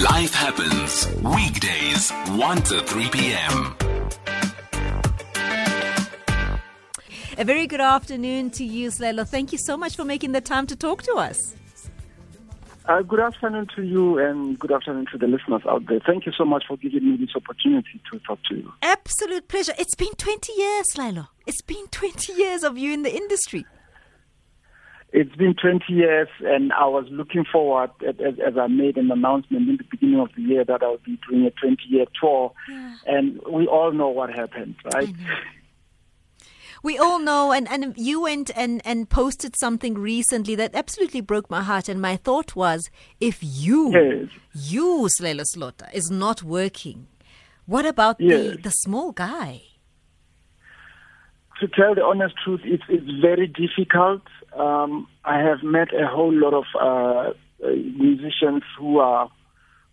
Life happens weekdays 1 to 3 p.m. A very good afternoon to you, Selaelo. Thank you so much for making the time to talk to us. Uh, good afternoon to you and good afternoon to the listeners out there. Thank you so much for giving me this opportunity to talk to you. Absolute pleasure. It's been 20 years, Selaelo. It's been 20 years of you in the industry. It's been 20 years, and I was looking forward, as, as I made an announcement in the beginning of the year, that I would be doing a 20 year tour. Yeah. And we all know what happened, right? We all know, and, and you went and, and posted something recently that absolutely broke my heart. And my thought was, if you, Yes. you, Selaelo Selota, is not working, what about the, the small guy? to tell the honest truth, it's, it's very difficult. Um, I have met a whole lot of uh, uh, musicians who are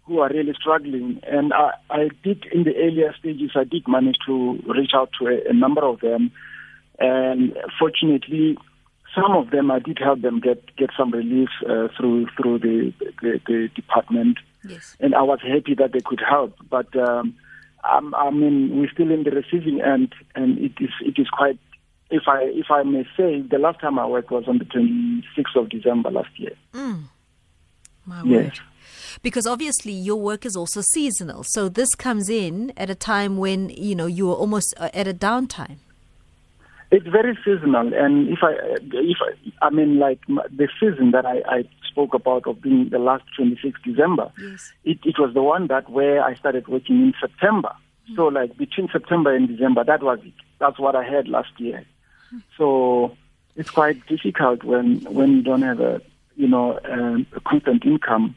who are really struggling, and I, I did in the earlier stages. I did manage to reach out to a, a number of them, and fortunately, some of them I did help them get get some relief uh, through through the, the the department Yes. and I was happy that they could help. But um, I'm, I mean, we're still in the receiving end, and it is it is quite. If I if I may say, the last time I worked was on the 26th of December last year. My Yes. word. Because obviously your work is also seasonal. So this comes in at a time when, you know, you are almost uh, at a downtime. It's very seasonal, and if I if I, I mean like the season that I, I spoke about of being the last 26th December, Yes. it, it was the one that where I started working in September. So like between September and December, that was it. That's what I had last year. So it's quite difficult when when you don't have a you know um, a constant income,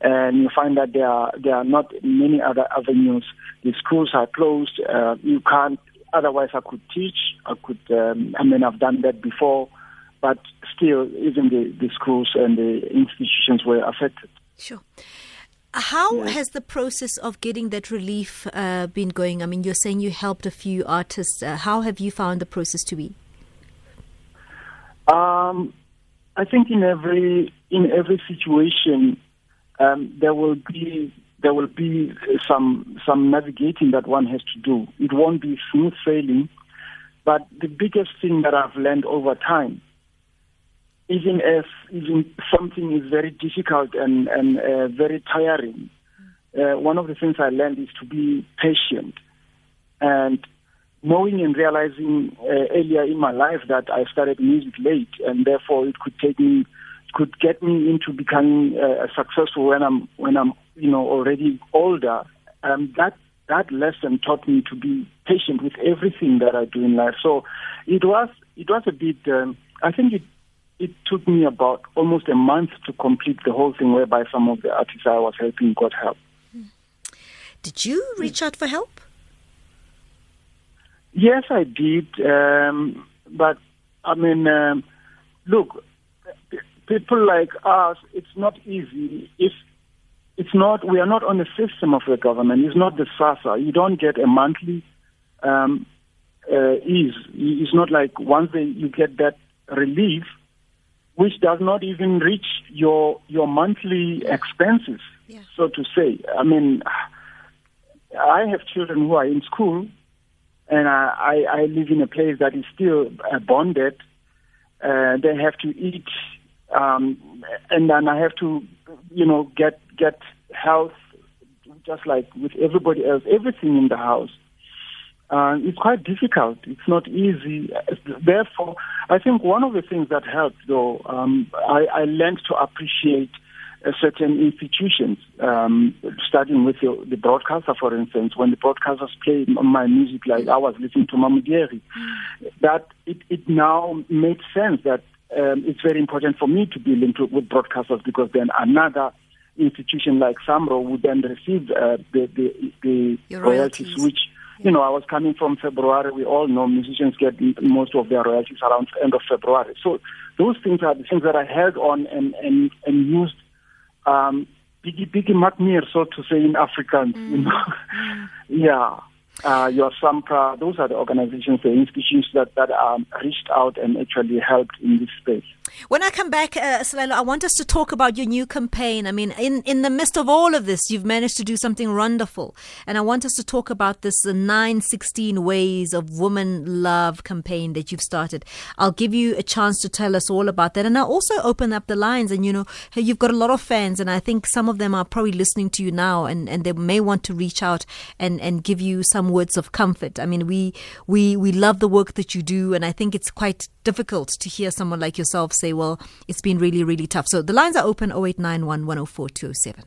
and you find that there are there are not many other avenues. The schools are closed. Uh, you can't. Otherwise, I could teach. I could. Um, I mean, I've done that before, but still, even the, the schools and the institutions were affected. Sure. How has the process of getting that relief uh, been going? I mean, you're saying you helped a few artists. Uh, how have you found the process to be? Um, I think in every in every situation, um, there will be there will be some some navigating that one has to do. It won't be smooth sailing, but the biggest thing that I've learned over time, even if even something is very difficult and and uh, very tiring, uh, one of the things I learned is to be patient and knowing and realizing uh, earlier in my life that I started music late, and therefore it could take me, could get me into becoming uh, successful when I'm when I'm you know already older. Um, that that lesson taught me to be patient with everything that I do in life. So it was it was a bit. Um, I think it it took me about almost a month to complete the whole thing, whereby some of the artists I was helping got help. Did you reach out for help? Yes, I did. Um, but I mean, um, look, people like us, it's not easy. If it's not, we are not on the system of the government. It's not the SASSA. You don't get a monthly um, uh, ease. It's not like once they, you get that relief, which does not even reach your your monthly expenses, Yeah. so to say. I mean, I have children who are in school and I, I, I live in a place that is still uh, bonded. Uh, they have to eat, um, and then I have to, you know, get get health, just like with everybody else. Everything in the house. Uh, it's quite difficult. It's not easy. Therefore, I think one of the things that helped, though, um, I, I learned to appreciate certain institutions, um, starting with the, the broadcaster, for instance. When the broadcasters play my music, like I was listening to Mamuderi, that it, it now made sense that um, it's very important for me to be linked with, with broadcasters because then another institution like Samro would then receive uh, the, the, the royalties, royalties. which you know, I was coming from February. We all know musicians get most of their royalties around end of February. So those things are the things that I held on and and and used um, biggie biggie McNear, so to say in Afrikaans. You know, yeah. uh, your SAMPRA, those are the organizations, the institutions that, that um, reached out and actually helped in this space. When I come back, uh, Selaelo, I want us to talk about your new campaign. I mean, in, in the midst of all of this, you've managed to do something wonderful. And I want us to talk about this uh, 916 Ways of Woman Love campaign that you've started. I'll give you a chance to tell us all about that. And I'll also open up the lines. And, you know, you've got a lot of fans, and I think some of them are probably listening to you now, and, and they may want to reach out and, and give you some words of comfort. I mean, we, we, we love the work that you do, and I think it's quite difficult to hear someone like yourself say, well, it's been really, really tough. So the lines are open 0891 104 207.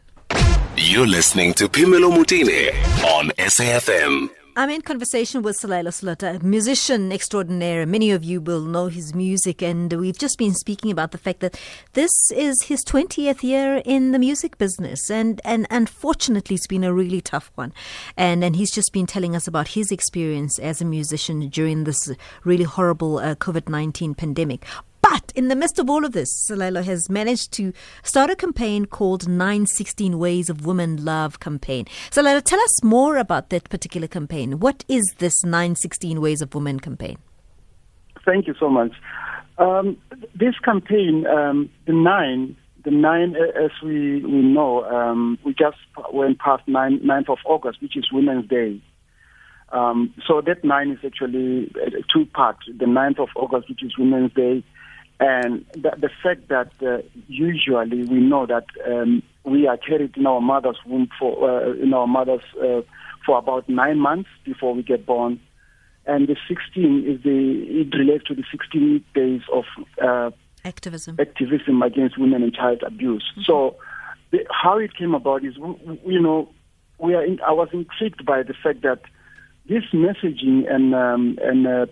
You're listening to Phemelo Motene on SAFM. I'm in conversation with Selaelo Selota, a musician extraordinaire. Many of you will know his music, and we've just been speaking about the fact that this is his 20th year in the music business, and, and unfortunately, it's been a really tough one. And, and he's just been telling us about his experience as a musician during this really horrible uh, COVID 19 pandemic. But in the midst of all of this, Selaelo has managed to start a campaign called 916 Ways of Women Love campaign. Selaelo, tell us more about that particular campaign. What is this 916 Ways of Women campaign? Thank you so much. Um, this campaign, um, the nine, the nine, as we, we know, um, we just went past 9, 9th of August, which is Women's Day. Um, so that nine is actually two parts. The 9th of August, which is Women's Day, and the, the fact that uh, usually we know that um, we are carried in our mother's womb for uh, in our mother's uh, for about nine months before we get born, and the 16 is the it relates to the 16 days of uh, activism activism against women and child abuse. Mm-hmm. So, the, how it came about is you know we are in, I was intrigued by the fact that this messaging and um, and uh,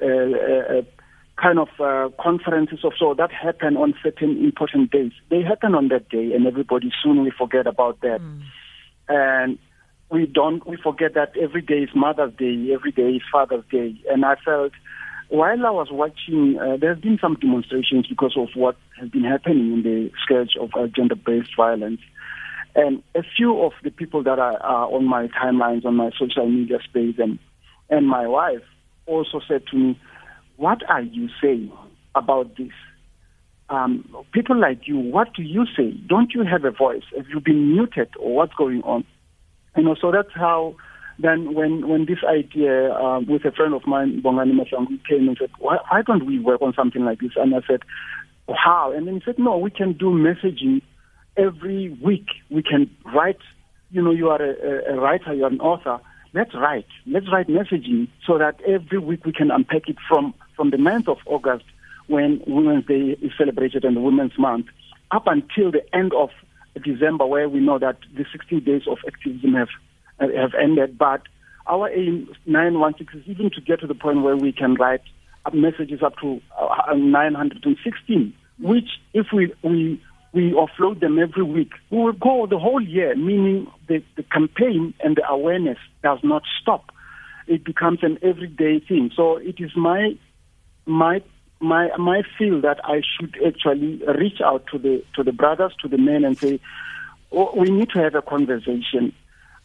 uh, uh kind of uh, conferences or so that happen on certain important days. They happen on that day, and everybody soon we forget about that. Mm. And we don't we forget that every day is Mother's Day, every day is Father's Day. And I felt while I was watching, uh, there have been some demonstrations because of what has been happening in the scourge of uh, gender-based violence. And a few of the people that are, are on my timelines, on my social media space, and and my wife also said to me, what are you saying about this? Um, people like you, what do you say? Don't you have a voice? Have you been muted or what's going on? You know, so that's how then when, when this idea uh, with a friend of mine, Bongani Masangu, came and said, why, why don't we work on something like this? And I said, how? And then he said, no, we can do messaging every week. We can write, you know, you are a, a writer, you're an author. Let's write. Let's write messaging so that every week we can unpack it from from the month of August, when Women's Day is celebrated and Women's Month, up until the end of December, where we know that the 60 days of activism have have ended. But our aim, 916, is even to get to the point where we can write messages up to uh, 916, which if we, we we offload them every week. We will go the whole year, meaning the, the campaign and the awareness does not stop. It becomes an everyday thing. So it is my my my my feel that I should actually reach out to the to the brothers, to the men, and say, oh, we need to have a conversation.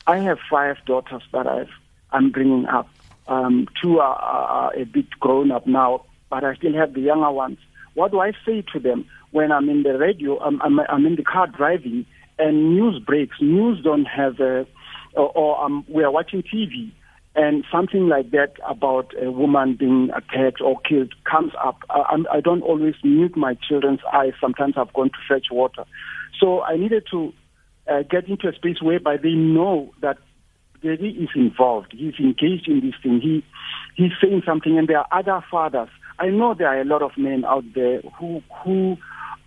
I have five daughters that I've I'm bringing up. Um, two are, are a bit grown up now, but I still have the younger ones. What do I say to them when I'm in the radio? I'm, I'm, I'm in the car driving, and news breaks. News don't have a, or, or um, we are watching TV and something like that about a woman being attacked or killed comes up, I, I don't always mute my children's eyes. Sometimes I've gone to fetch water. So I needed to uh, get into a space whereby they know that Daddy is involved. He's engaged in this thing. He he's saying something, and there are other fathers. I know there are a lot of men out there who who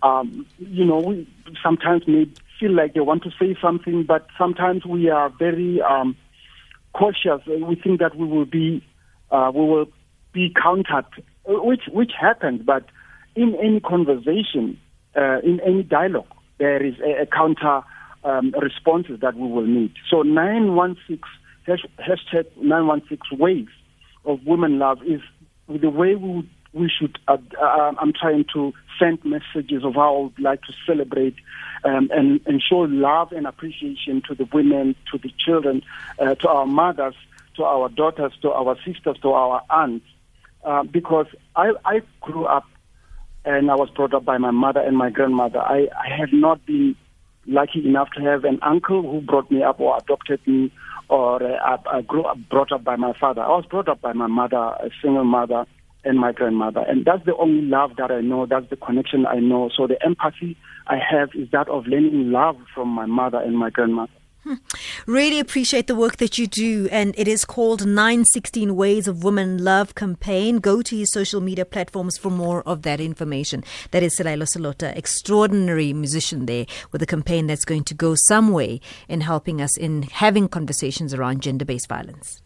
um, you know sometimes may feel like they want to say something, but sometimes we are very um, cautious. We think that we will be uh, we will be countered, which which happens. But in any conversation, uh, in any dialogue, there is a, a counter um, responses that we will need. So 916 hashtag 916 ways of women love is the way we we should. Uh, uh, I'm trying to send messages of how I would like to celebrate um, and, and show love and appreciation to the women, to the children, uh, to our mothers, to our daughters, to our sisters, to our aunts, uh, because I, I grew up and I was brought up by my mother and my grandmother. I, I have not been lucky enough to have an uncle who brought me up or adopted me, or uh, I, I grew up brought up by my father. I was brought up by my mother, a single mother, and my grandmother, and that's the only love that I know. That's the connection I know. So the empathy I have is that of learning love from my mother and my grandmother. Hmm. Really appreciate the work that you do, and it is called 916 Ways of Women Love campaign. Go to his social media platforms for more of that information. That is Selaelo Selota, extraordinary musician there with a campaign that's going to go some way in helping us in having conversations around gender based violence.